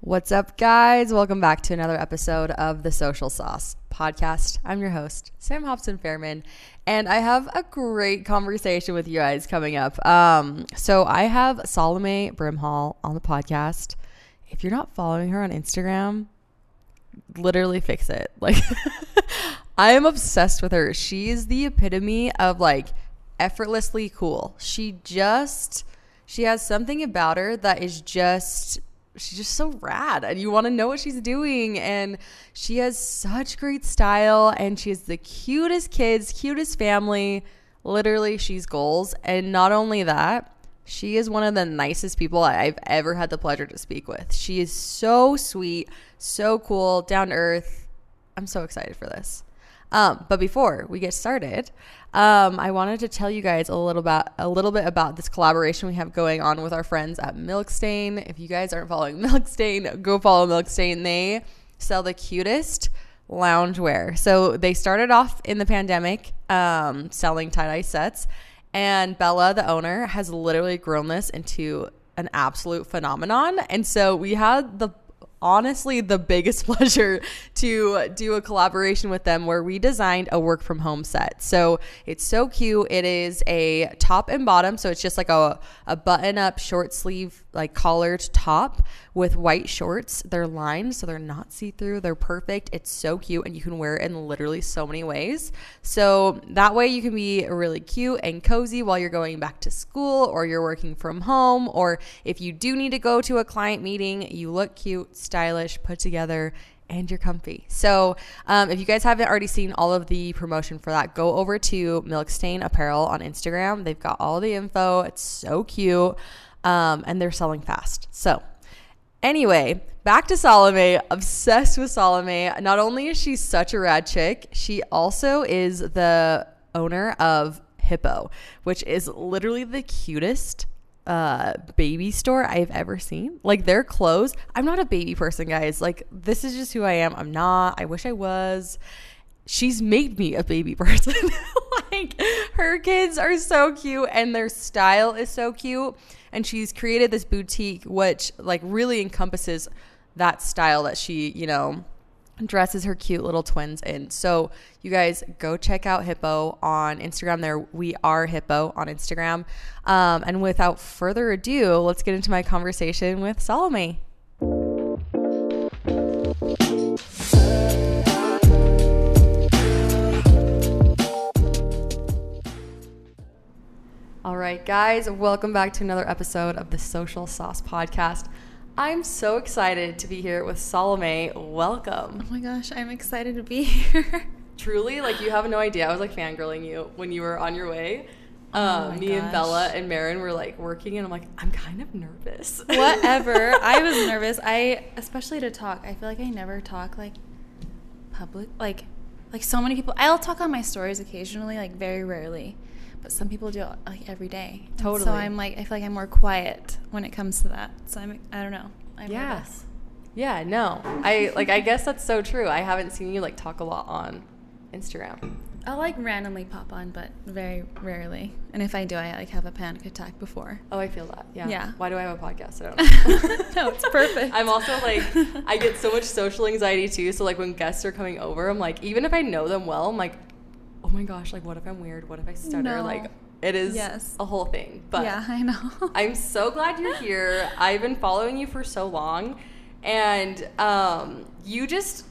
What's up, guys? Welcome back to another episode of the Social Sauce podcast. I'm your host, Sam Hobson Fairman, and I have a great conversation with you guys coming up. Um, so I have Salome Brimhall on the podcast. If you're not following her on Instagram, literally fix it. Like, I am obsessed with her. She's the epitome of like effortlessly cool. She just, she has something about her that is just she's just so rad and you want to know what she's doing and she has such great style and she has the cutest kids cutest family. Literally she's goals and not only that she is one of the nicest people i've ever had the pleasure to speak with. She is so sweet so cool down to earth. I'm so excited for this. Um, but before we get started, um, I wanted to tell you guys a little about a little bit about this collaboration we have going on with our friends at Milkstain. If you guys aren't following Milkstain, go follow Milkstain. They sell the cutest loungewear. So they started off in the pandemic um, selling tie dye sets, and Bella, the owner, has literally grown this into an absolute phenomenon. And so we had the honestly the biggest pleasure to do a collaboration with them where we designed a work from home set. So it's so cute. It is a top and bottom. So it's just like a, a button up short sleeve, like collared top with white shorts. They're lined, so they're not see through. They're perfect. It's so cute, and you can wear it in literally so many ways. So that way you can be really cute and cozy while you're going back to school or you're working from home. Or if you do need to go to a client meeting, you look cute stylish, put together, and you're comfy. So, um, if you guys haven't already seen all of the promotion for that, go over to Milkstain Apparel on Instagram. They've got all the info. It's so cute, um, and they're selling fast. So, anyway, back to Salome. Obsessed with Salome. Not only is she such a rad chick, she also is the owner of Hippo, which is literally the cutest uh, baby store I've ever seen. Like their clothes. I'm not a baby person, guys. Like this is just who I am. I'm not. I wish I was. She's made me a baby person. like her kids are so cute and their style is so cute. And she's created this boutique which like really encompasses that style that she, you know, dresses her cute little twins in. So you guys go check out Hippo on Instagram. There we are Hippo on Instagram. Um, and without further ado, let's get into my conversation with Salome. All right, guys, welcome back to another episode of the Social Sauce Podcast. I'm so excited to be here with Salome. Welcome. Oh my gosh, I'm excited to be here. Truly, like you have no idea. I was like fangirling you when you were on your way. Oh Um, me and Bella and Marin were like working, and I'm like, I'm kind of nervous. Whatever. I was nervous. I especially to talk. I feel like I never talk like public like like so many people. I'll talk on my stories occasionally, like very rarely. But some people do it like every day. Totally. So I'm like I feel like I'm more quiet when it comes to that. So I'm I don't know. I'm Yeah. nervous. yeah, no, I like. I guess that's so true. I haven't seen you like talk a lot on Instagram. I'll like randomly pop on, but very rarely. And if I do, I like have a panic attack before. Oh, I feel that. Yeah. Yeah. Why do I have a podcast? I don't know. No, it's perfect. I'm also like, I get so much social anxiety too. So like when guests are coming over, I'm like, even if I know them well, I'm like, oh my gosh, like what if I'm weird? What if I stutter? No. Like it is Yes. a whole thing. But yeah, I know. I'm so glad you're here. I've been following you for so long, and um, you just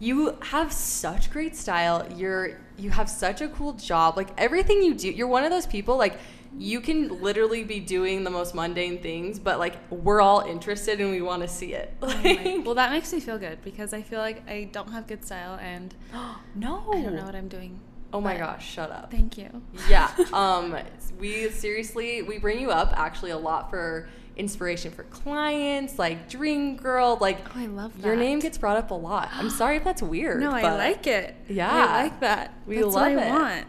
you have such great style. You're you have such a cool job. Like everything you do, you're one of those people like you can literally be doing the most mundane things, but like we're all interested and we want to see it. Oh Like, my- well, that makes me feel good because I feel like I don't have good style and no, I don't know what I'm doing. Oh my gosh, shut up. Thank you. yeah um we seriously we bring you up actually a lot for inspiration for clients like dream girl like Oh, I love your name gets brought up a lot i'm sorry if that's weird No, I like it. Yeah. I like that. We That's love what I it. want.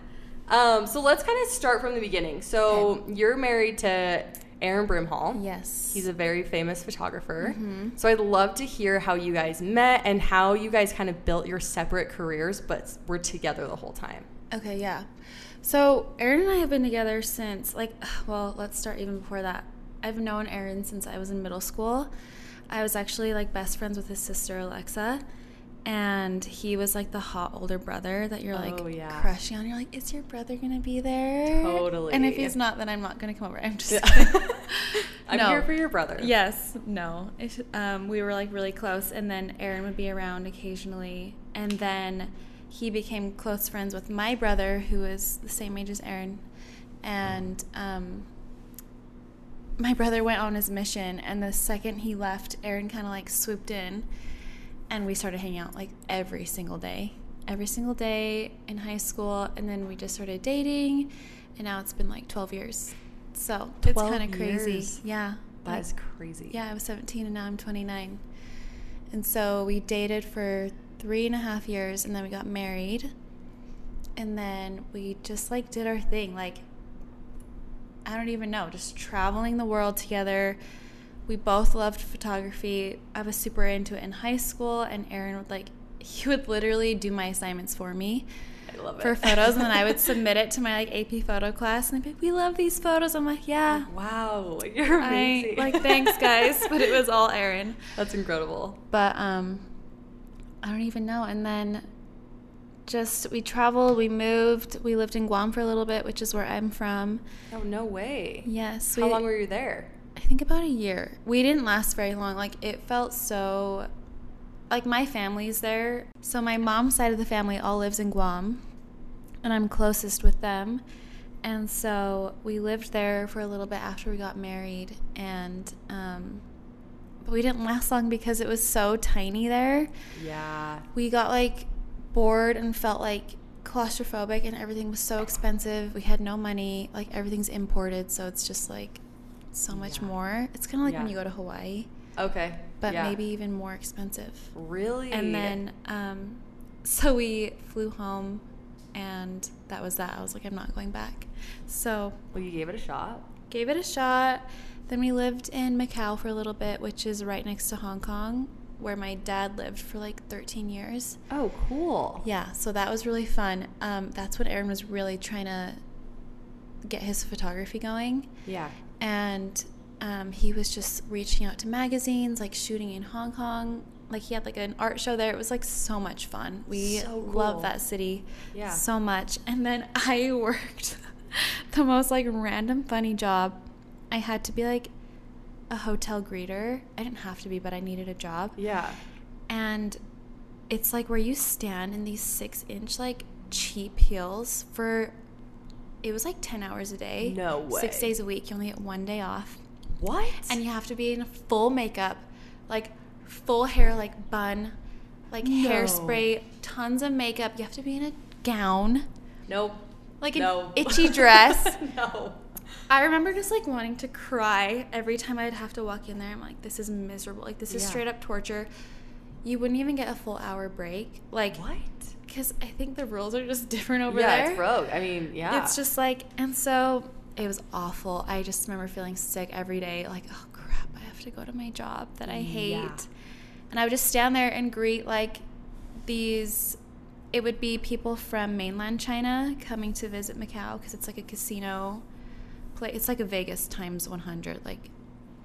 um so let's kind of start from the beginning so you're married to aaron brimhall Yes. he's a very famous photographer Mhm. so i'd love to hear how you guys met and how you guys kind of built your separate careers but were together the whole time Okay, yeah. So Aaron and I have been together since like well, let's start even before that. I've known Aaron since I was in middle school. I was actually like best friends with his sister Alexa. And he was like the hot older brother that you're like Oh, yeah. crushing on. You're like, is your brother gonna be there? Totally. And if he's not, then I'm not gonna come over. I'm just. kidding. I'm No. here for your brother. Yes, no. If, um, we were like really close, and then Aaron would be around occasionally, and then he became close friends with my brother, who is the same age as Aaron, and um, my brother went on his mission, and the second he left, Aaron kind of like swooped in, and we started hanging out like every single day, every single day in high school, and then we just started dating, and now it's been like twelve years. So it's kind of crazy. years. Yeah. That is crazy. yeah, I was 17 and now I'm 29. And so we dated for three and a half years and then we got married. And then we just like did our thing. Like, I don't even know, just traveling the world together. We both loved photography. I was super into it in high school, and Aaron would like, he would literally do my assignments for me I love it. for photos, and then I would submit it to my like AP photo class, and they'd be like, "We love these photos." I'm like, "Yeah, Wow, you're I amazing. like thanks guys, but it was all Aaron. That's incredible. But um I don't even know. And then just we traveled, we moved, we lived in Guam for a little bit, which is where I'm from. Oh no way. Yes, How long were you there? I think about a year. We didn't last very long. Like it felt so like my family's there. So my mom's side of the family all lives in Guam and I'm closest with them. And so we lived there for a little bit after we got married and um but we didn't last long because it was so tiny there. Yeah. We got like bored and felt like claustrophobic and everything was so expensive. We had no money. Like everything's imported, so it's just like so much Yeah. more. It's kind of like when you go to Hawaii, Okay. but yeah. maybe even more expensive. Really? And then um so we flew home and that was that. I was like I'm not going back. So, Well, you gave it a shot. gave it a shot. Then we lived in Macau for a little bit, which is right next to Hong Kong, where my dad lived for like 13 years. Oh, cool. Yeah, so that was really fun. Um, that's when Aaron was really trying to get his photography going. Yeah. And um, he was just reaching out to magazines, like shooting in Hong Kong. Like he had like an art show there. It was like so much fun. We So love that city Yeah. so much. And then I worked the most like random funny job. I had to be like a hotel greeter. I didn't have to be, but I needed a job Yeah. and it's like where you stand in these six inch like cheap heels for it was like 10 hours a day No way. six days a week you only get one day off What? and you have to be in full makeup like full hair like bun like No. hairspray tons of makeup you have to be in a gown nope. like an no. itchy dress no. I remember just like wanting to cry every time I'd have to walk in there. I'm like, this is miserable. Like, this is Yeah. straight up torture. You wouldn't even get a full hour break. Like, What? Because I think the rules are just different over yeah, there. Yeah, it's rogue. I mean, yeah. It's just like, and so it was awful. I just remember feeling sick every day. Like, oh crap, I have to go to my job that I hate. Yeah. And I would just stand there and greet like these. It would be people from mainland China coming to visit Macau because it's like a casino place. It's like a Vegas times 100. Like,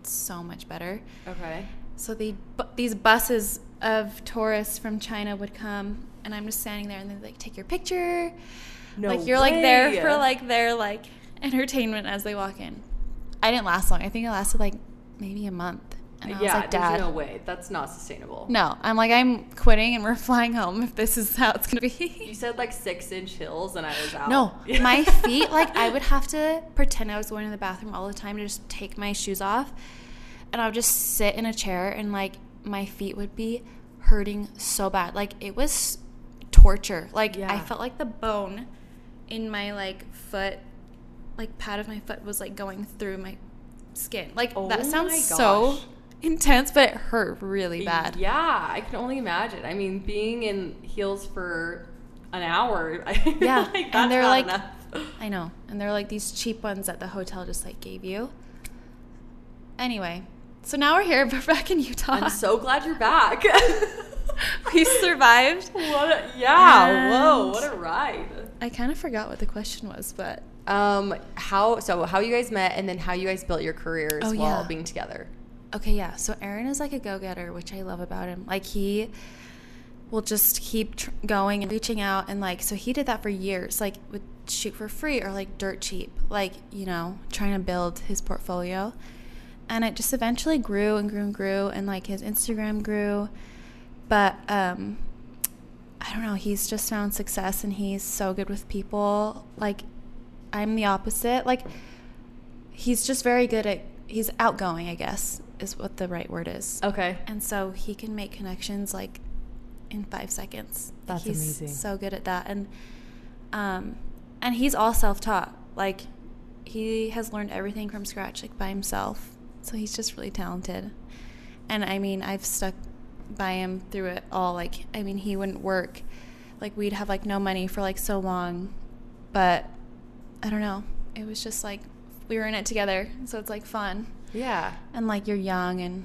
so much better. okay. So the bu- these buses of tourists from China would come, and I'm just standing there, and they'd like take your picture. No like you're like there for like their like entertainment as they walk in. I didn't last long. I think it lasted like maybe a month. And I was yeah, like, Dad, there's no way. That's not sustainable. no. I'm like, I'm quitting, and we're flying home if this is how it's gonna be. You said like six inch hills, and I was out. No, my feet like I would have to pretend I was going to the bathroom all the time to just take my shoes off, and I would just sit in a chair and like my feet would be hurting so bad. Like it was torture. Like I felt like the bone in my like foot, like pad of my foot was like going through my skin. Like Oh that sounds so. Intense, but it hurt really bad. Yeah, I can only imagine. I mean, being in heels for an hour. Yeah, like, and they're not like- enough. I know. And they're like these cheap ones that the hotel just like gave you. Anyway, so now we're here. We're back in Utah. I'm so glad you're back. we survived. what? A, yeah. whoa! What a ride. I kind of forgot what the question was, but Um, how so? How you guys met, and then how you guys built your careers Oh, while yeah. being together? Okay, yeah. So Aaron is like a go getter, which I love about him. Like he will just keep tr- going and reaching out, and like so he did that for years. Like would shoot for free or like dirt cheap, like you know, trying to build his portfolio. And it just eventually grew and grew and grew, and like his Instagram grew. But um, I don't know. He's just found success, and he's so good with people. Like I'm the opposite. Like he's just very good at he's outgoing, I guess, is what the right word is. Okay. And so he can make connections like in five seconds. That's he's amazing. So good at that. And um and he's all self taught. Like he has learned everything from scratch, like by himself. So he's just really talented. And I mean, I've stuck by him through it all. Like I mean, he wouldn't work. Like we'd have like no money for like so long. But I don't know. It was just like we were in it together. So it's like fun. Yeah. And like you're young and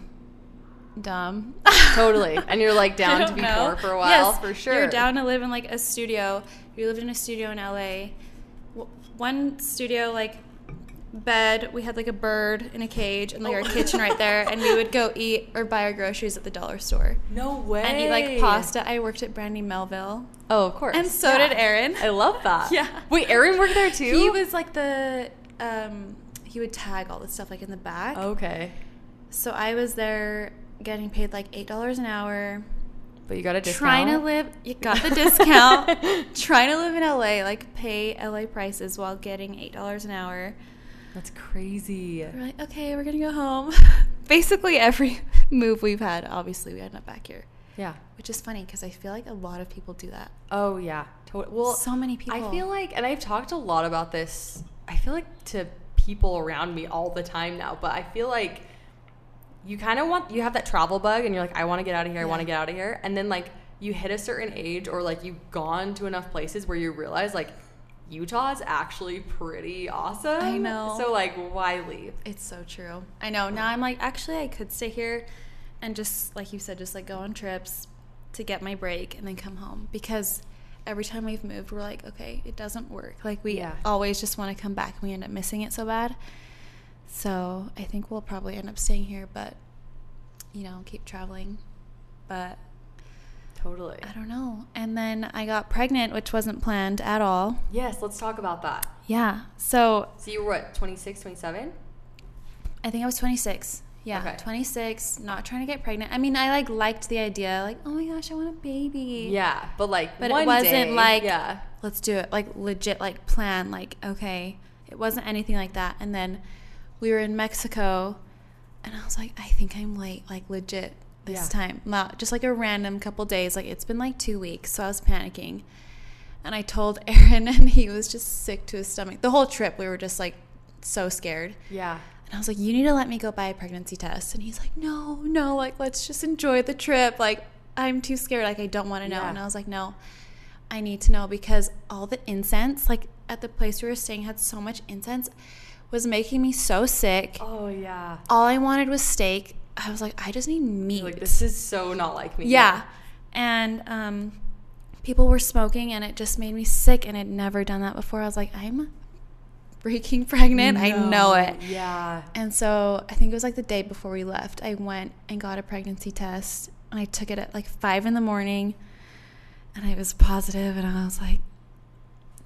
dumb. Totally. And you're, like, down to be know. poor for a while, Yes, for sure. You're down to live in like a studio. We lived in a studio in LA. One studio, like bed, we had like a bird in a cage and like our Oh. kitchen right there. And we would go eat or buy our groceries at the dollar store. No way. And eat like pasta. I worked at Brandy Melville. Oh, of course. And so Yeah. did Aaron. I love that. Yeah. Wait, Aaron worked there too? He was like the, um, he would tag all the stuff like in the back. Okay. So I was there getting paid like $8 an hour. But you got a discount. Trying to live, you got the discount. trying to live in LA, like pay LA prices while getting $8 an hour. That's crazy. We're like, okay, we're going to go home. Basically, every move we've had, obviously, we end up back here. Yeah. Which is funny because I feel like a lot of people do that. Oh yeah. Totally. Well, so many people. I feel like, and I've talked a lot about this. I feel like to people around me all the time now, but I feel like you kind of want you have that travel bug, and you're like, I want to get out of here. I want to get out of here, and then like you hit a certain age, or like you've gone to enough places where you realize like Utah is actually pretty awesome. I know. So like, why leave? It's so true. I know. Now I'm like, actually, I could stay here and just, like you said, just like go on trips to get my break and then come home. Because every time we've moved, we're like, okay, it doesn't work. Like, we Yeah. always just want to come back and we end up missing it so bad. So I think we'll probably end up staying here, but, you know, keep traveling. But Totally. I don't know. And then I got pregnant, which wasn't planned at all. Yes, let's talk about that. Yeah. So So you were what, 26, 27? I think I was 26. Yeah, Okay. 26, not trying to get pregnant. I mean, I like liked the idea, like, oh my gosh, I want a baby. Yeah, but like, But it wasn't day- like, yeah, let's do it, like legit, like plan, like, okay. It wasn't anything like that. And then we were in Mexico, and I was like, I think I'm late, like legit this Yeah. time. Not just like a random couple days. Like, it's been like two weeks, so I was panicking. And I told Aaron, and he was just sick to his stomach. The whole trip, we were just like so scared. yeah. And I was like, you need to let me go buy a pregnancy test. And he's like, no, no, like, let's just enjoy the trip. Like, I'm too scared. Like, I don't want to know. Yeah. And I was like, no, I need to know because all the incense, like, at the place we were staying, had so much incense, was making me so sick. Oh yeah. All I wanted was steak. I was like, I just need meat. Like this is so not like me. yeah. And, um, people were smoking and it just made me sick and I'd never done that before. I was like, I'm freaking pregnant. I know it. Yeah. And so I think it was like the day before we left, I went and got a pregnancy test. And I took it at like five in the morning. And I was positive, and I was like,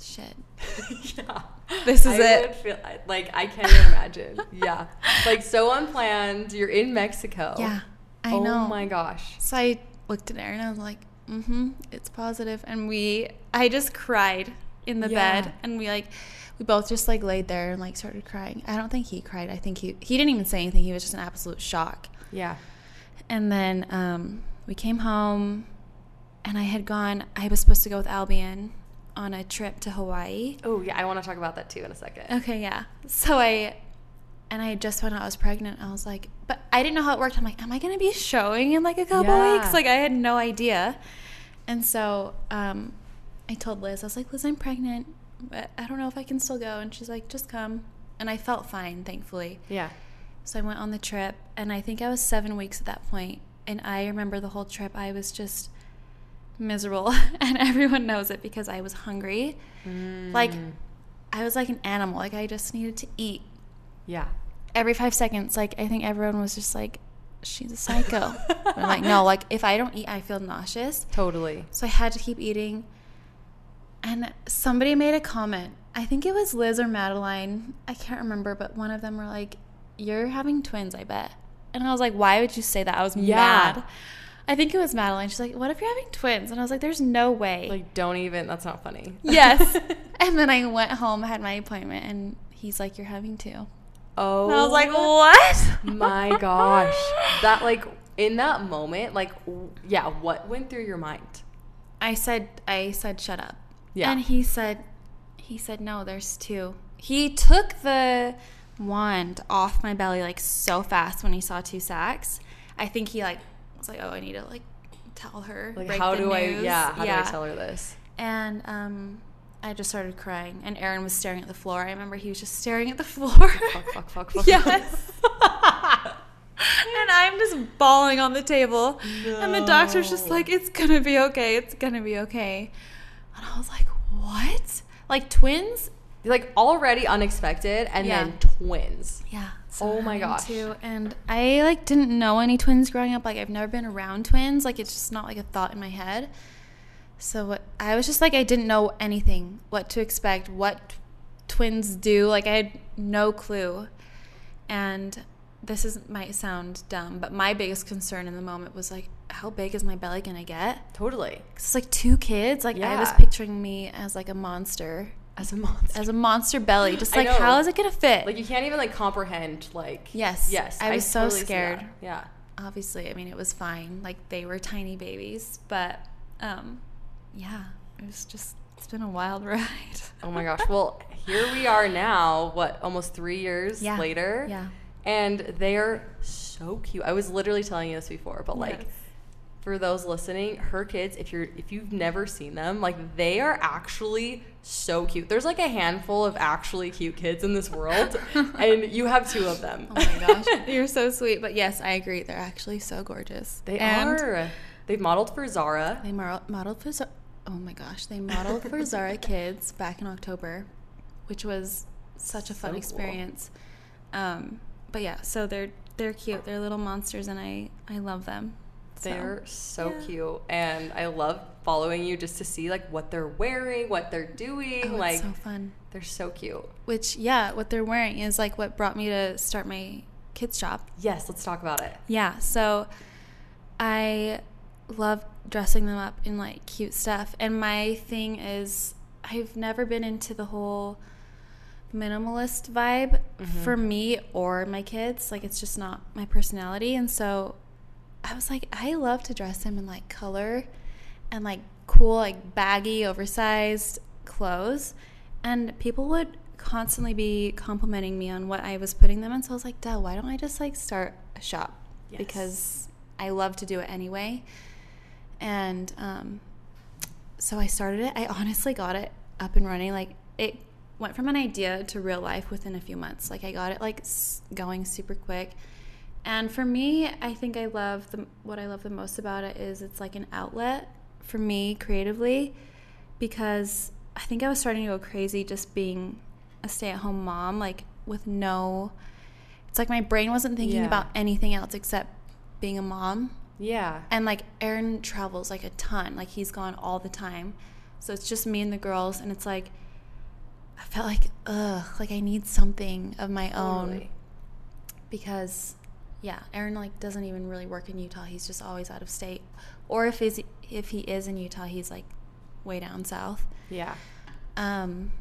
shit. yeah. This is I it. feel like I can't even imagine. yeah. Like so unplanned. You're in Mexico. Yeah, I oh know. my gosh. So I looked at Aaron and I was like, mm hmm, it's positive. And we, I just cried in the Yeah. bed. And we like, we both just like laid there and like started crying. I don't think he cried. I think he, he didn't even say anything. He was just in absolute shock. Yeah. And then um, we came home, and I had gone. I was supposed to go with Albion on a trip to Hawaii. Oh yeah. I want to talk about that too in a second. Okay, yeah. So I, and I just found out I was pregnant. I was like, but I didn't know how it worked. I'm like, am I going to be showing in like a couple Yeah. weeks? Like I had no idea. And so um, I told Liz, I was like, Liz, I'm pregnant, I don't know if I can still go. And she's like, just come. And I felt fine, thankfully. Yeah. So I went on the trip, and I think I was seven weeks at that point. And I remember the whole trip, I was just miserable. and everyone knows it because I was hungry. Like, Mm. I was like an animal. Like, I just needed to eat Yeah. every five seconds. Like, I think everyone was just like, she's a psycho. I'm like, no, like if I don't eat, I feel nauseous. Totally. So I had to keep eating. And somebody made a comment. I think it was Liz or Madeline. I can't remember, but one of them were like, You're having twins, I bet. And I was like, Why would you say that? I was Yeah. mad. I think it was Madeline. She's like, What if you're having twins? And I was like, There's no way. Like, don't even. That's not funny. yes. and then I went home, had my appointment, and he's like, You're having two. oh. And I was like, oh What? My gosh. That like in that moment, like yeah, what went through your mind? I said I said shut up. Yeah. And he said he said no, there's two. He took the wand off my belly like so fast when he saw two sacs. I think he like was like, "Oh, I need to like tell her." Like how do I yeah, how do I tell her this? And um I just started crying and Aaron was staring at the floor. I remember he was just staring at the floor. Fuck, fuck, fuck, fuck. Yes. and I'm just bawling on the table. And the doctor's just like, it's gonna be okay. It's gonna be okay. And I was like, what? Like twins? like already unexpected and Yeah. then twins. Yeah. Oh my having gosh. two. And I like didn't know any twins growing up. Like I've never been around twins. Like it's just not like a thought in my head. So what I was just like I didn't know anything, what to expect, what twins do. Like I had no clue. And this is might sound dumb, but my biggest concern in the moment was like, how big is my belly gonna get? Totally. 'Cause it's like two kids. Like I was picturing me as like a monster, As a monster. as a monster belly. Just like how is it gonna fit? like you can't even like comprehend like Yes. Yes. I was so totally scared. Yeah. obviously i mean it was fine like they were tiny babies but um yeah it was just it's been a wild ride Oh my gosh. Well, here we are now, what, almost three years Yeah. later? yeah And they are so cute. I was literally telling you this before, but like Yes. For those listening, her kids, if you're if you've never seen them, like they are actually so cute. There's like a handful of actually cute kids in this world, and you have two of them. oh my gosh you're so sweet but yes i agree they're actually so gorgeous They And are. They've modeled for Zara. they mar- modeled for Zara oh my gosh they modeled for zara kids back in october which was such a So fun cool. experience um but yeah so they're they're cute they're little monsters and i i love them They're so yeah. cute, and I love following you just to see like what they're wearing, what they're doing. oh, like it's so fun they're so cute. Which, yeah, what they're wearing is like what brought me to start my kids shop. Yes, let's talk about it. Yeah, so I love dressing them up in like cute stuff. And my thing is, I've never been into the whole minimalist vibe mm-hmm. for me or my kids. Like, it's just not my personality. And so I was like, I love to dress them in like color and like cool, like baggy, oversized clothes. And people would constantly be complimenting me on what I was putting them in. So I was like, Dell, why don't I just like start a shop? Yes. Because I love to do it anyway. And um, so I started it. I honestly got it up and running. Like it went from an idea to real life within a few months. Like I got it like going super quick. And for me, I think I love the what I love the most about it is it's like an outlet for me creatively because I think I was starting to go crazy just being a stay-at-home mom like with no it's like my brain wasn't thinking Yeah. about anything else except being a mom Yeah. and like Aaron travels like a ton. Like he's gone all the time. So it's just me and the girls and it's like I felt like ugh, like I need something of my own Totally. because yeah, Aaron like doesn't even really work in Utah. He's just always out of state. Or if is if he is in Utah, he's like way down south. Yeah. Um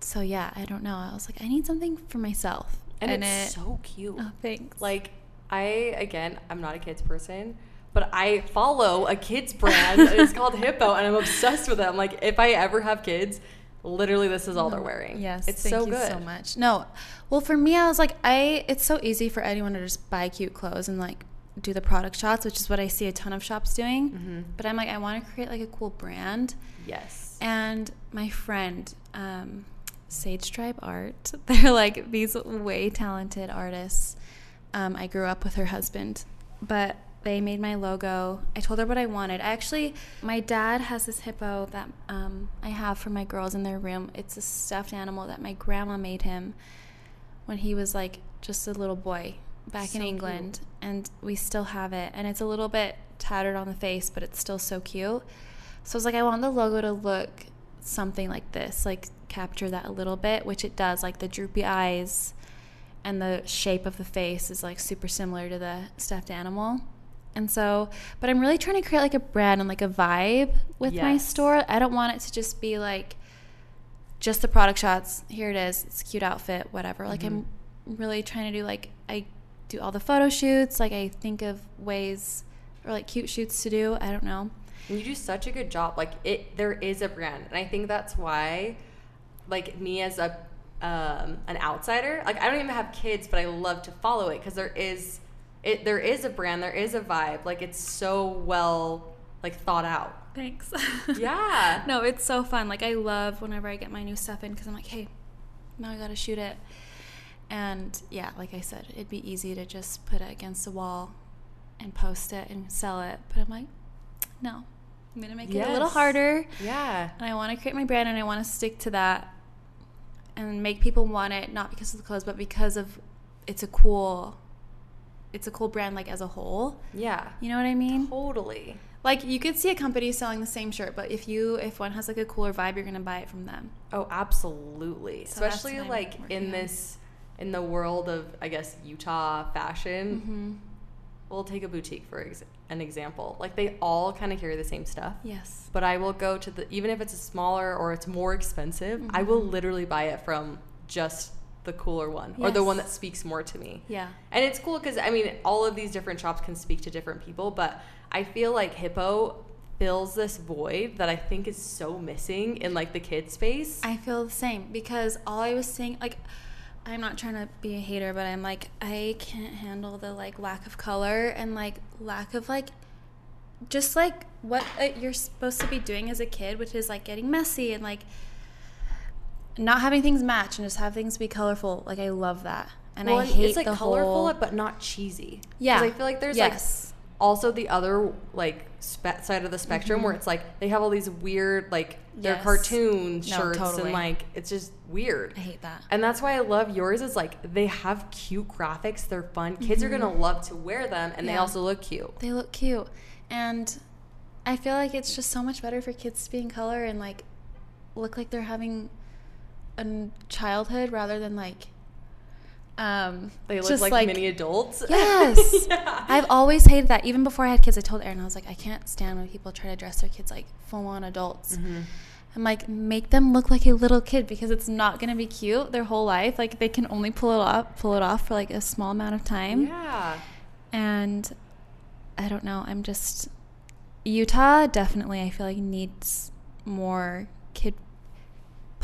so yeah, I don't know. I was like I need something for myself. And, it's it so cute. Oh, thanks. Like I again, I'm not a kids person, but I follow a kids brand. it's called Hippo, and I'm obsessed with it. I'm like, if I ever have kids, literally this is all they're wearing. Yes, it's thank so you good. so much. No, well, for me, I was like, I it's so easy for anyone to just buy cute clothes and like do the product shots, which is what I see a ton of shops doing. Mhm. But I'm like, I want to create like a cool brand. Yes. And my friend, um, Sage Tribe Art, they're like these way talented artists. Um, I grew up with her husband, but they made my logo. I told her what I wanted. I actually, my dad has this hippo that um, I have for my girls in their room. It's a stuffed animal that my grandma made him when he was like just a little boy. back So in cute. England, and we still have it. And it's a little bit tattered on the face, but it's still so cute. So I was like, I want the logo to look something like this, like capture that a little bit, which it does. Like the droopy eyes and the shape of the face is like super similar to the stuffed animal. And so, but I'm really trying to create like a brand and like a vibe with my store. I don't want it to just be like just the product shots. Here it is. It's a cute outfit, whatever. Like I'm really trying to do like I do all the photo shoots. Like I think of ways or like cute shoots to do. I don't know. And you do such a good job. Like it, there is a brand, and I think that's why, like me as a um, an outsider, like I don't even have kids, but I love to follow it because there is it. There is a brand. There is a vibe. Like it's so well like thought out. Thanks. Yeah. no, it's so fun. Like I love whenever I get my new stuff in because I'm like, hey, now I gotta shoot it. And yeah, like I said, it'd be easy to just put it against the wall and post it and sell it. But I'm like, no, I'm gonna make it a little harder. Yeah. And I want to create my brand and I want to stick to that and make people want it not because of the clothes, but because of it's a cool, it's a cool brand like as a whole. Yeah. You know what I mean? Totally. Like you could see a company selling the same shirt, but if you if one has like a cooler vibe, you're gonna buy it from them. Oh, absolutely. So Especially like in on. this in the world of I guess Utah fashion. Mm-hmm. We'll take a boutique for ex- an example. Like they all kind of carry the same stuff. Yes. But I will go to the even if it's a smaller or it's more expensive, I will Mm-hmm. literally buy it from just the cooler one or the one that speaks more to me. Yeah. And it's cool because I mean, all of these different shops can speak to different people, but I feel like Hippo fills this void that I think is so missing in like the kid space. I feel the same because all I was saying, like, I'm not trying to be a hater, but I'm like, I can't handle the like lack of color and like lack of like, just like what uh, you're supposed to be doing as a kid, which is like getting messy and like not having things match and just have things be colorful. Like, I love that. And well, I hate it's like the colorful whole. but not cheesy. Yeah. I feel like there's like yes. also the other like spe- side of the spectrum where it's like they have all these weird like their Mm-hmm. Yes. cartoon No, shirts totally. and like it's just weird. I hate that. And that's why I love yours is like they have cute graphics, they're fun. Kids are gonna love to wear them and they Mm-hmm. Also look cute. They look cute. And I feel like it's just so much better for kids to be in color and like look like they're having a childhood rather than like um They look just like, mini adults. Yes. yeah. I've always hated that. Even before I had kids, I told Aaron I was like, I can't stand when people try to dress their kids like full on adults. Mm-hmm. I'm like, make them look like a little kid because it's not gonna be cute their whole life. Like they can only pull it off pull it off for like a small amount of time. Yeah. And I don't know. I'm just Utah definitely. I feel like needs more kid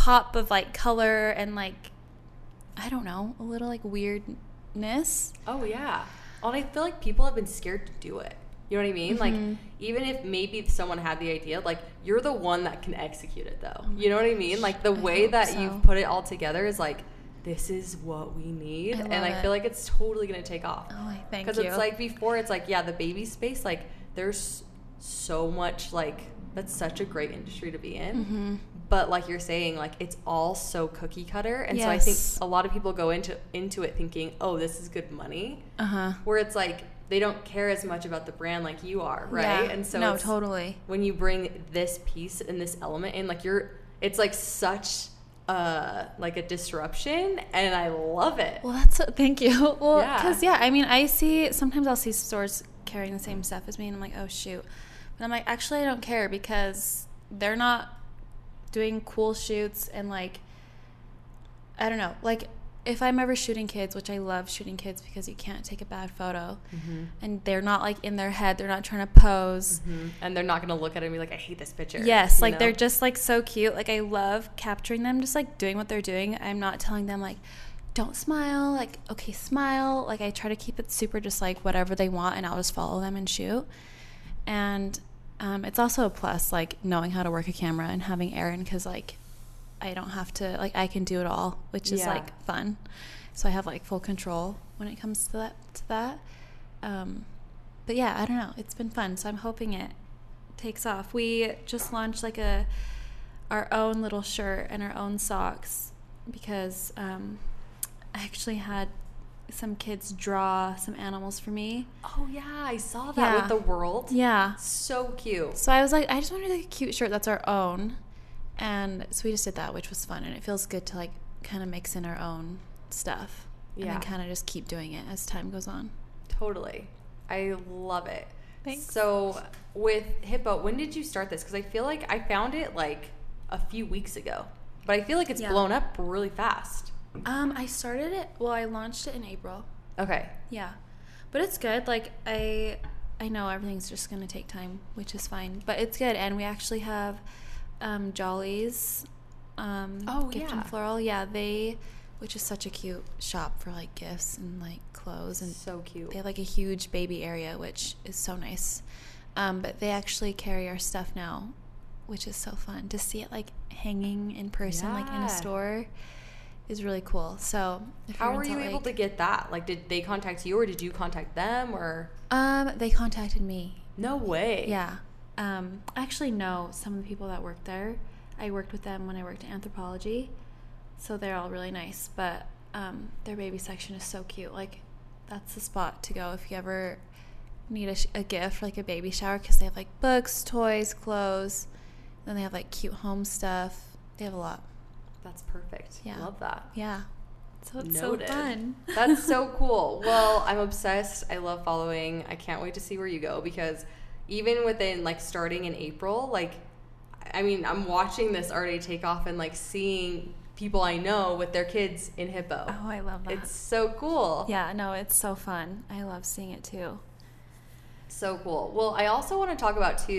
pop of like color and like I don't know a little like weirdness. Oh yeah. And I feel like people have been scared to do it. You know what I mean? Like Mhm. even if maybe someone had the idea, like you're the one that can execute it though. Oh you know what I mean? Like the I way that so. you've put it all together is like this is what we need, I and I it. feel like it's totally gonna take off. Oh, I thank Because you. it's like before, it's like yeah, the baby space, like there's so much like that's such a great industry to be in. Mhm. But like you're saying, like it's all so cookie cutter, and so I think a lot of people go into into it thinking, oh, this is good money, uh huh. where it's like they don't care as much about the brand like you are, right? And so no, totally. when you bring this piece and this element in, like you're, it's like such uh like a disruption, and I love it. Well, that's thank you. Well, Yeah. because yeah. I mean, I see sometimes I'll see stores carrying the same stuff as me, and I'm like, oh shoot. But I'm like, actually, I don't care because they're not doing cool shoots and like, I don't know, like. If I'm ever shooting kids, which I love shooting kids because you can't take a bad photo, Mhm. and they're not like in their head, they're not trying to pose. Mhm. And they're not gonna look at it and be like, I hate this picture. Yes, like know? they're just like so cute. Like I love capturing them, just like doing what they're doing. I'm not telling them like, don't smile. Like okay, smile. Like I try to keep it super, just like whatever they want, and I'll just follow them and shoot. And um, it's also a plus, like knowing how to work a camera and having Aaron, because like I don't have to like I can do it all, which is Yeah. like fun. So I have like full control when it comes to that. To that. Um, but yeah, I don't know. It's been fun, so I'm hoping it takes off. We just launched like a our own little shirt and our own socks because um, I actually had some kids draw some animals for me. Oh yeah, I saw that Yeah. with the world. Yeah. So cute. So I was like, I just wanted like a cute shirt that's our own, and so we just did that, which was fun, and it feels good to like kind of mix in our own stuff, and Yeah. then kind of just keep doing it as time goes on. Totally. I love it. Thanks. So with Hippo, when did you start this? Because I feel like I found it like a few weeks ago, but I feel like it's Yeah. blown up really fast. Um, I started it. Well, I launched it in April. Okay. Yeah, but it's good. Like I, I know everything's just gonna take time, which is fine. But it's good, and we actually have um, Jolley's. Um, Oh, Gift yeah. and Floral. Yeah, they, which is such a cute shop for like gifts and like clothes and So cute. They have like a huge baby area, which is so nice. Um, but they actually carry our stuff now, which is so fun to see it like hanging in person, like in a store, is really cool. So if How were you Salt able to get that? Like, did they contact you or did you contact them or? Um, they contacted me. No way. Yeah. Um, I actually know some of the people that work there. I worked with them when I worked in Anthropologie, so they're all really nice. But um, their baby section is so cute. Like, that's the spot to go if you ever need a, sh- a gift, like a baby shower, because they have like books, toys, clothes. Then they have like cute home stuff. They have a lot. That's perfect. Yeah. Love that. Yeah. So it's Noted. so fun. That's so cool. Well, I'm obsessed. I love following. I can't wait to see where you go because even within like starting in April, like I mean, I'm watching this already take off and like seeing people I know with their kids in Hippo. Oh, I love that. It's so cool. yeah, no, it's so fun. I love seeing it too. So cool. Well, I also want to talk about too.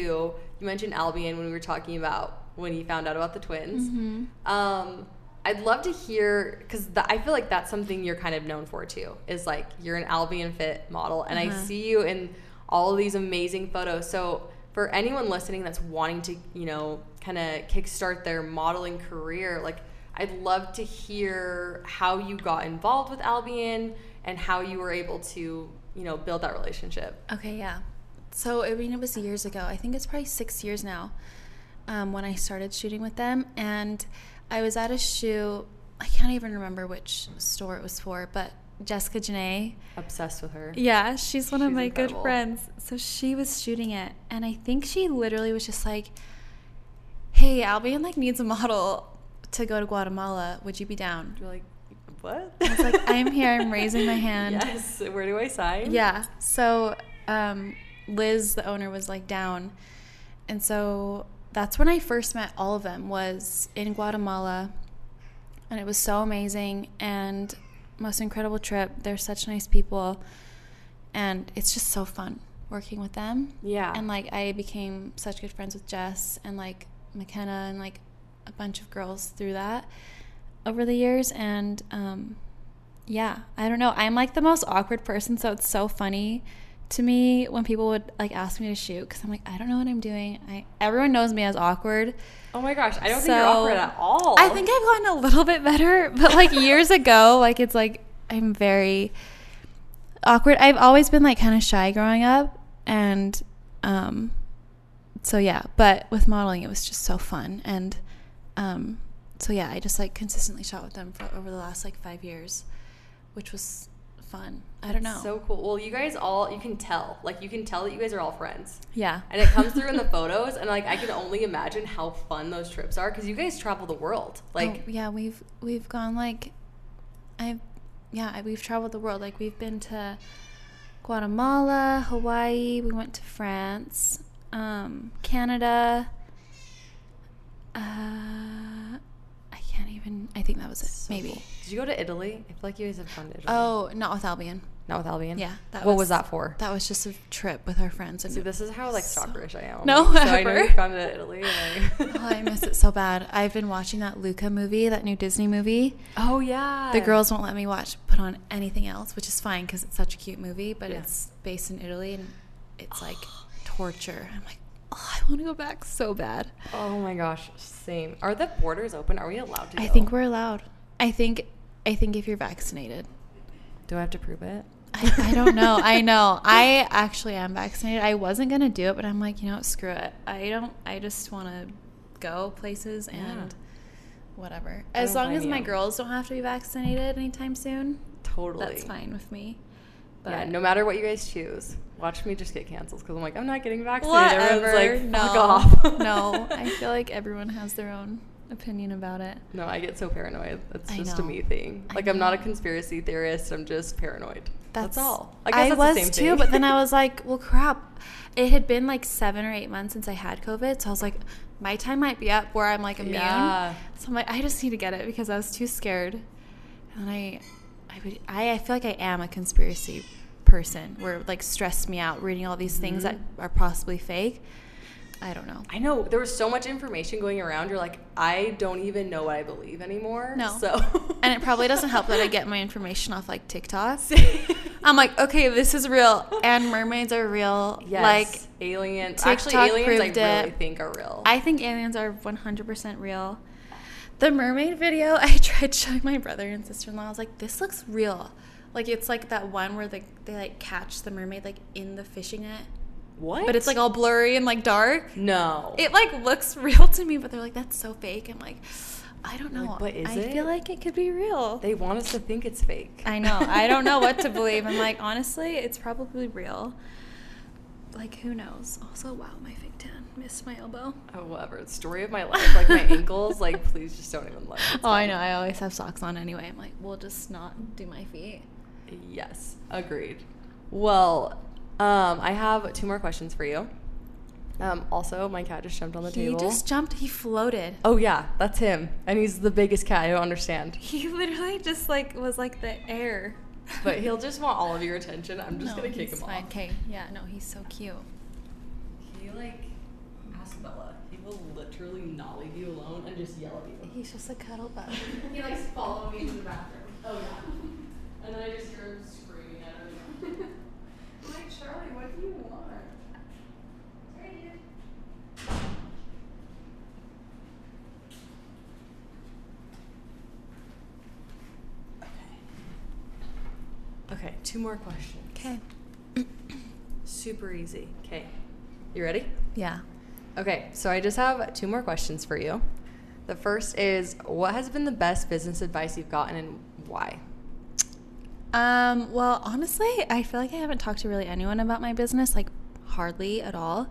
You mentioned Albion when we were talking about when you found out about the twins. Mm-hmm. Um, I'd love to hear because I feel like that's something you're kind of known for too. Is like you're an Albion Fit model, and I Uh-huh. see you in all of these amazing photos. So for anyone listening that's wanting to, you know, kind of kickstart their modeling career, like I'd love to hear how you got involved with Albion and how you were able to, you know, build that relationship. Okay, yeah. So I mean, it was years ago. I think it's probably six years now um, when I started shooting with them, and I was at a shoot. I can't even remember which store it was for, but Jessica Janae. Obsessed with her. Yeah, she's one of my incredible. good friends. So she was shooting it, and I think she literally was just like, "Hey, Albion like needs a model to go to Guatemala. Would you be down?" You're like, what? I was like, "I'm here. I'm raising my hand." Yes. Where do I sign? Yeah. So um, Liz, the owner, was like down, and so that's when I first met all of them. Was in Guatemala, and it was so amazing and most incredible trip. They're such nice people, and it's just so fun working with them. Yeah. And like I became such good friends with Jess and like McKenna and like a bunch of girls through that over the years. And um, yeah, I don't know. I'm like the most awkward person, so it's so funny to me when people would like ask me to shoot because I'm like I don't know what I'm doing. I everyone knows me as awkward. Oh my gosh, I don't think you're awkward at all. I think I've gotten a little bit better, but like years ago, like it's like I'm very awkward. I've always been like kind of shy growing up, and um, so yeah. But with modeling, it was just so fun, and um, so yeah, I just like consistently shot with them for over the last like five years, which was fun. I don't know. So cool. Well, you guys all you can tell, like you can tell that you guys are all friends, yeah, and it comes through in the photos. And like I can only imagine how fun those trips are because you guys travel the world. Like Oh, yeah, we've we've gone like, I've yeah, we've traveled the world. Like we've been to Guatemala, Hawaii. We went to France, um, Canada. Uh, can't even. I think that was it. so maybe. cool. Did you go to Italy? I feel like you guys have gone to Italy. Oh, not with Albion. not with Albion. Yeah, that what was- was that for? That was just a trip with our friends. And See, this is how like so- stalkerish I am. No, so I know ever. you've gone to Italy. Oh, I miss it so bad. I've been watching that Luca movie, that new Disney movie. oh yeah. The girls won't let me watch put on anything else, which is fine because it's such a cute movie. But Yeah. it's based in Italy and it's like torture. I'm like, oh, I want to go back so bad. Oh my gosh, same. Are the borders open? Are we allowed to? I go? think we're allowed. I think I think if you're vaccinated. Do I have to prove it? I, I don't know. I know. I actually am vaccinated. I wasn't gonna do it, but I'm like, you know, screw it. I don't. I just want to go places and Yeah. whatever. As long as my you. girls don't have to be vaccinated anytime soon. Totally. That's fine with me. But yeah, no matter what you guys choose, watch me just get canceled because I'm like, I'm not getting vaccinated. whatever. Everyone's like, fuck no, off. no. I feel like everyone has their own opinion about it. No, I get so paranoid. That's I just a me thing. Like I'm not a conspiracy theorist. I'm just paranoid. That's, all. I I, guess that's was the same too, thing. but then I was like, well, crap. It had been like seven or eight months since I had COVID, so I was like, my time might be up where I'm like immune. Yeah. So I'm like, I just need to get it because I was too scared. And I, I would, I, I feel like I am a conspiracy person where it like stressed me out reading all these things that Mm-hmm. are possibly fake. I don't know. I know there was so much information going around. You're like, I don't even know what I believe anymore. No. So. And it probably doesn't help that I get my information off like TikTok. I'm like, okay, this is real, and mermaids are real. yes. Like, aliens. TikTok Actually, aliens I proved really it. think are real. I think aliens are 100% real. The mermaid video, I tried showing my brother and sister in law. I was like, this looks real. Like, it's like that one where they, they like catch the mermaid like in the fishing net, what? but it's like all blurry and like dark. no. It like looks real to me, but they're like, that's so fake. I'm like, I don't know. Like, but is I it? feel like it could be real. they want us to think it's fake. I know. I don't know what to believe. I'm like, honestly, it's probably real. Like, who knows? Also, wow, my fake tan. Missed my elbow. Oh, whatever. Story of my life. Like my ankles. Like, please just don't even look. It's Oh, I know. I always have socks on anyway. I'm like, we'll just not do my feet. Yes, agreed. Well, um, I have two more questions for you. Um, also, my cat just jumped on the he table. He just jumped. He floated. oh yeah, that's him, and he's the biggest cat. I don't understand, He literally just like was like the air. but he'll just want all of your attention. I'm just No, gonna kick he's him fine. off. Okay. Yeah. No, he's so cute. He like, ask Bella. He will literally not leave you alone and just yell at you. He's just a cuddle bug. He likes follow me to the bathroom. Oh yeah, and then I just hear him screaming at him. I'm like Charlie, what do you want? Sorry, dude. Okay. Okay, two more questions. Okay. Super easy. Okay. You ready? Yeah. Okay, so I just have two more questions for you. The first is what has been the best business advice you've gotten and why? Um, well, honestly, I feel like I haven't talked to really anyone about my business, like hardly at all.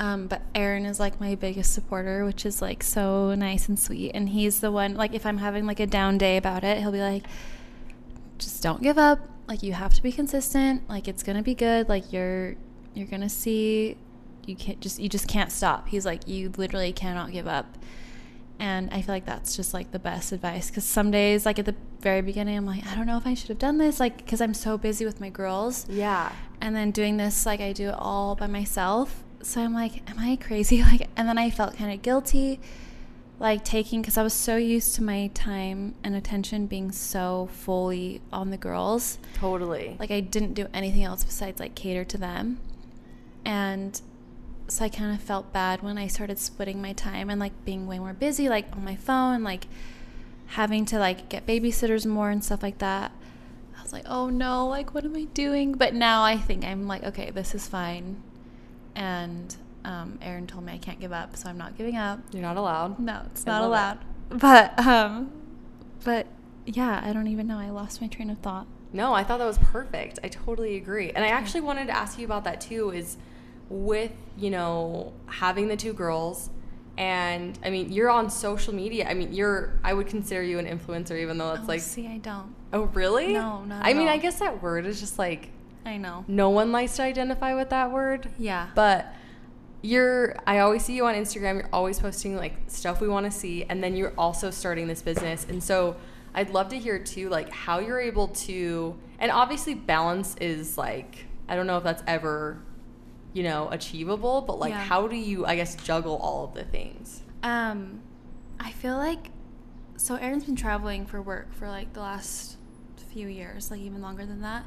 Um, but Aaron is like my biggest supporter, which is like so nice and sweet. And he's the one, like, if I'm having like a down day about it, he'll be like, just don't give up. Like, you have to be consistent. Like, it's gonna be good. Like, you're, you're gonna see, you can't just, you just can't stop. He's like, you literally cannot give up. And I feel like that's just like the best advice because some days, like at the very beginning, I'm like, I don't know if I should have done this, like, because I'm so busy with my girls. Yeah. And then doing this, like, I do it all by myself. So I'm like, am I crazy? Like, and then I felt kind of guilty, like taking, because I was so used to my time and attention being so fully on the girls. Totally. Like, I didn't do anything else besides like cater to them. And so I kind of felt bad when I started splitting my time and like being way more busy, like on my phone, like having to like get babysitters more and stuff like that. I was like, oh no, like what am I doing? But now I think I'm like, okay, this is fine. And um, Aaron told me I can't give up, so I'm not giving up. You're not allowed. No, it's I not it. allowed. But um, but yeah, I don't even know. I lost my train of thought. No, I thought that was perfect. I totally agree. And I actually wanted to ask you about that too is with, you know, having the two girls and I mean, you're on social media. I mean, you're I would consider you an influencer even though that's oh, like see, I don't. Oh, really? No, not I mean, I guess that word is just like I know. no one likes to identify with that word. Yeah. But you're I always see you on Instagram, you're always posting like stuff we want to see and then you're also starting this business. And so I'd love to hear too like how you're able to and obviously balance is like I don't know if that's ever you know achievable, but like Yeah. how do you I guess juggle all of the things? Um, I feel like so Aaron's been traveling for work for like the last few years, like even longer than that.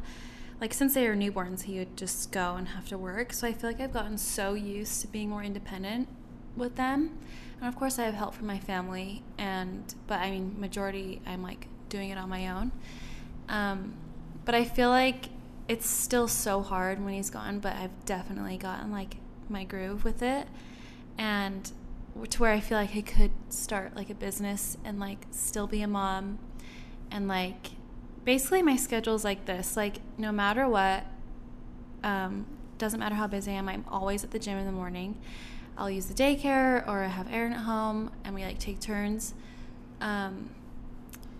Like since they were newborns, he would just go and have to work. So I feel like I've gotten so used to being more independent with them. And of course, I have help from my family, and but I mean, majority I'm like doing it on my own. Um, but I feel like it's still so hard when he's gone. But I've definitely gotten like my groove with it, and to where I feel like I could start like a business and like still be a mom and like basically my schedule's like this. Like no matter what, um, doesn't matter how busy I am, I'm always at the gym in the morning. I'll use the daycare or I have Aaron at home and we like take turns. Um,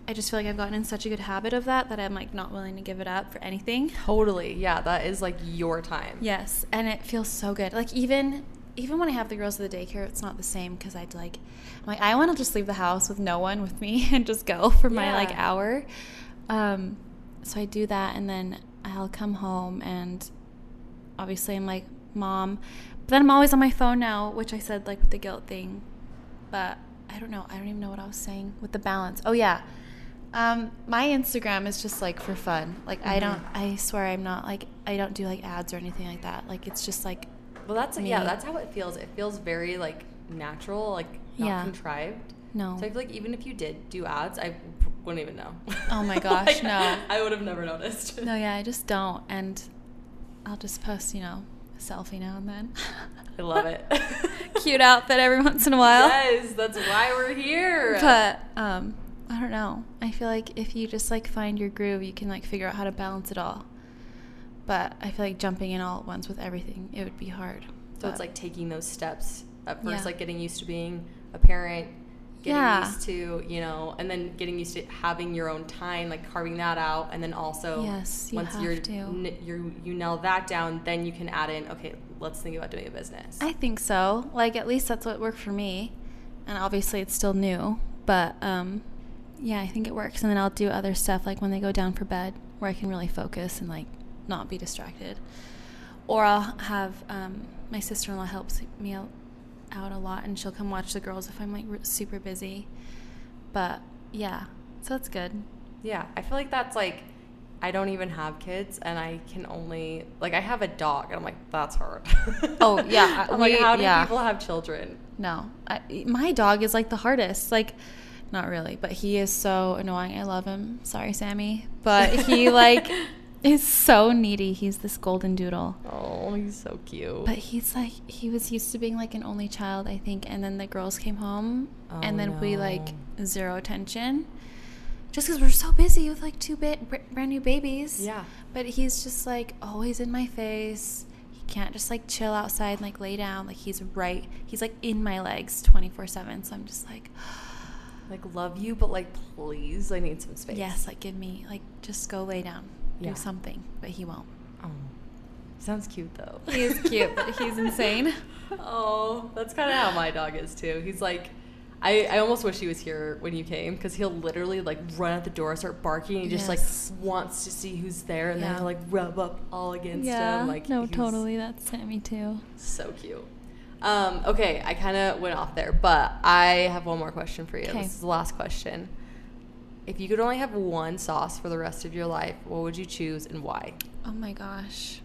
I just feel like I've gotten in such a good habit of that that I'm like not willing to give it up for anything. Totally. Yeah, that is like your time. Yes, and it feels so good. Like even even when I have the girls at the daycare, it's not the same because I'd like, I'm like I want to just leave the house with no one with me and just go for my like hour. Um, so I do that, and then I'll come home, and obviously I'm like, mom. But then I'm always on my phone now, which I said like with the guilt thing, but I don't know. I don't even know what I was saying with the balance. Oh yeah. Um, my Instagram is just like for fun. Like I don't, Mm-hmm. I swear I'm not like I don't do like ads or anything like that. Like it's just like Well, that's like, yeah, Me. that's how it feels. It feels very like natural, like not Yeah. contrived. no. So I feel like even if you did do ads, I wouldn't even know. Oh my gosh, Like, no. I would have never noticed. No, yeah, I just don't, and I'll just post, you know, a selfie now and then. I love it. Cute outfit every once in a while. Yes, that's why we're here. But um, I don't know. I feel like if you just like find your groove, you can like figure out how to balance it all. But I feel like jumping in all at once with everything, it would be hard. so it's like taking those steps at first, Yeah. like getting used to being a parent, getting Yeah. used to, you know, and then getting used to having your own time, like carving that out, and then also Yes, you once you're n- you you nail that down, then you can add in, okay, let's think about doing a business. I think so. Like at least that's what worked for me. And obviously it's still new, but um yeah, I think it works. And then I'll do other stuff like when they go down for bed where I can really focus and like not be distracted. Or I'll have um my sister-in-law helps me out, a lot and she'll come watch the girls if I'm like super busy. But yeah, so that's good. Yeah, I feel like that's like I don't even have kids, and I can only like I have a dog, and I'm like that's hard. Oh, yeah, I'm like how do yeah. people have children? No, I, my dog is like the hardest. Like, not really, but he is so annoying. I love him. Sorry, Sammy, but he like is so needy. He's this golden doodle, Oh, he's so cute. but he's like he was used to being like an only child, I think, and then the girls came home, Oh, and then we like zero attention, just because we're so busy with like two ba- brand new babies. yeah, But he's just like always in my face. He can't just like chill outside and like lay down. Like he's right. He's like in my legs 24 7. So I'm just like, like love you, but like please, I need some space. yes, like give me, like just go lay down. Yeah. Do something. But he won't. Oh, sounds cute though. He is cute, but he's insane. oh, that's kind of how my dog is too. He's like. I, I almost wish he was here when you came because he'll literally like run out the door, start barking, and just Yes. like wants to see who's there, and Yeah. then he'll like rub up all against yeah. him. Like no, totally. That's Sammy too. So cute. Um, okay, I kind of went off there, but I have one more question for you. Okay. This is the last question. If you could only have one sauce for the rest of your life, what would you choose and why? Oh my gosh.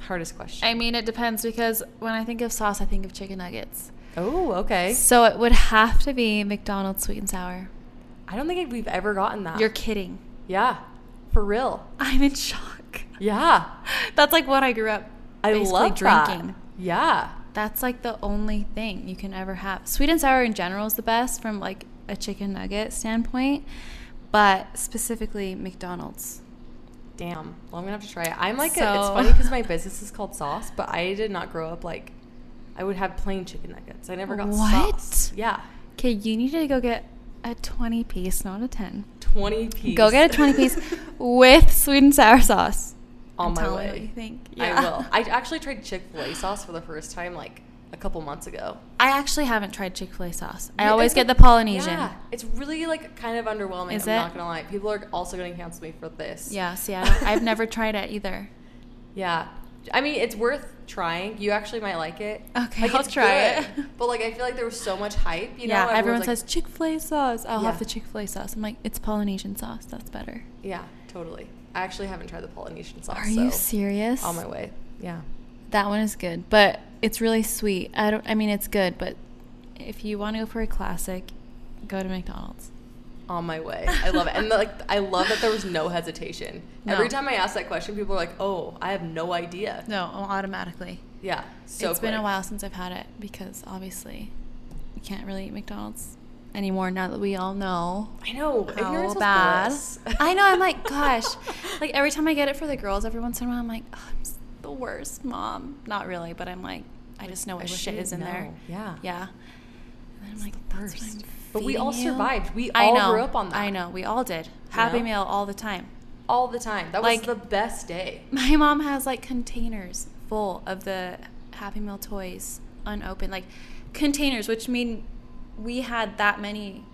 Hardest question. I mean, it depends because when I think of sauce, I think of chicken nuggets. oh, okay. So it would have to be McDonald's sweet and sour. I don't think we've ever gotten that. You're kidding. yeah, for real. I'm in shock. Yeah, That's like what I grew up I love drinking. that. Yeah, That's like the only thing you can ever have. Sweet and sour in general is the best from like a chicken nugget standpoint, but specifically McDonald's. damn. Well, I'm gonna have to try it. I'm like, a, it's funny because my business is called Sauce, but I did not grow up like. I would have plain chicken nuggets. I never got sauce. What? sauce. Yeah, Okay, you need to go get a 20 piece, not a 10. twenty piece. Go get a 20 piece with sweet and sour sauce. On my way. what you think. I will. I actually tried Chick Fil A sauce for the first time like a couple months ago. I actually haven't tried Chick fil A sauce. I Yeah, always get the Polynesian. Yeah, it's really like kind of underwhelming. Is I'm it? not gonna lie. People are also gonna cancel me for this. Yeah, see, I I've never tried it either. Yeah. I mean, it's worth trying. You actually might like it. Okay, like, I'll try good, it. But like, I feel like there was so much hype. You yeah, know, everyone like- says Chick fil A sauce. I'll Yeah. have the Chick fil A sauce. I'm like, it's Polynesian sauce. That's better. Yeah, totally. I actually haven't tried the Polynesian sauce. Are you serious? On my way. Yeah. That one is good, but it's really sweet. I don't. I mean, it's good, but if you want to go for a classic, go to McDonald's. On my way. I love it. And like, I love that there was no hesitation. No. Every time I ask that question, people are like, "Oh, I have no idea." No, automatically. Yeah. So it's been a while since I've had it because obviously you can't really eat McDonald's anymore now that we all know I know. how bad. I know. I'm like, gosh, like every time I get it for the girls, every once in a while, I'm like, oh, I'm the worst mom. Not really, but I'm like, I just know what shit is in didn't there. know. Yeah. Yeah. And I'm like, the worst. But we all survived. We I know. grew up on that. I know. We all did. Happy know? Meal all the time. All the time. That Like- was the best day. My mom has like containers full of the Happy Meal toys unopened, like containers, which mean we had that many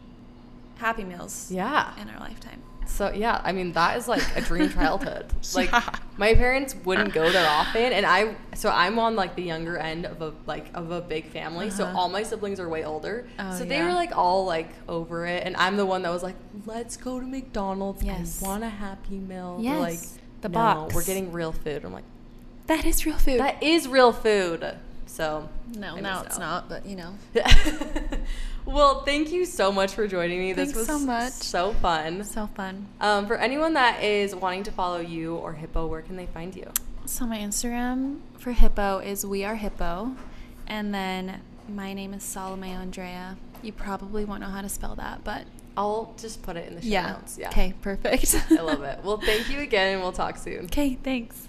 Happy Meals Yeah. in our lifetime. So yeah, I mean that is like a dream childhood. Like my parents wouldn't go there often, and I so I'm on like the younger end of a like of a big family. So Uh-huh. all my siblings are way older. Oh, so they yeah. were like all like over it, and I'm the one that was like, "Let's go to McDonald's. Yes. I want a Happy Meal." They're Yes. like The "No, box." We're getting real food. I'm like, That is real food. that is real food. So no, now it's out. not, but you know. well, thank you so much for joining me. this Thanks was so much. so fun. So fun. Um, for anyone that is wanting to follow you or Hippo, where can they find you? So my Instagram for Hippo is We Are Hippo, and then my name is Salome Andrea. You probably won't know how to spell that, but I'll just put it in the show yeah. notes. Yeah. Okay, perfect. I love it. Well, thank you again, and we'll talk soon. Okay, thanks.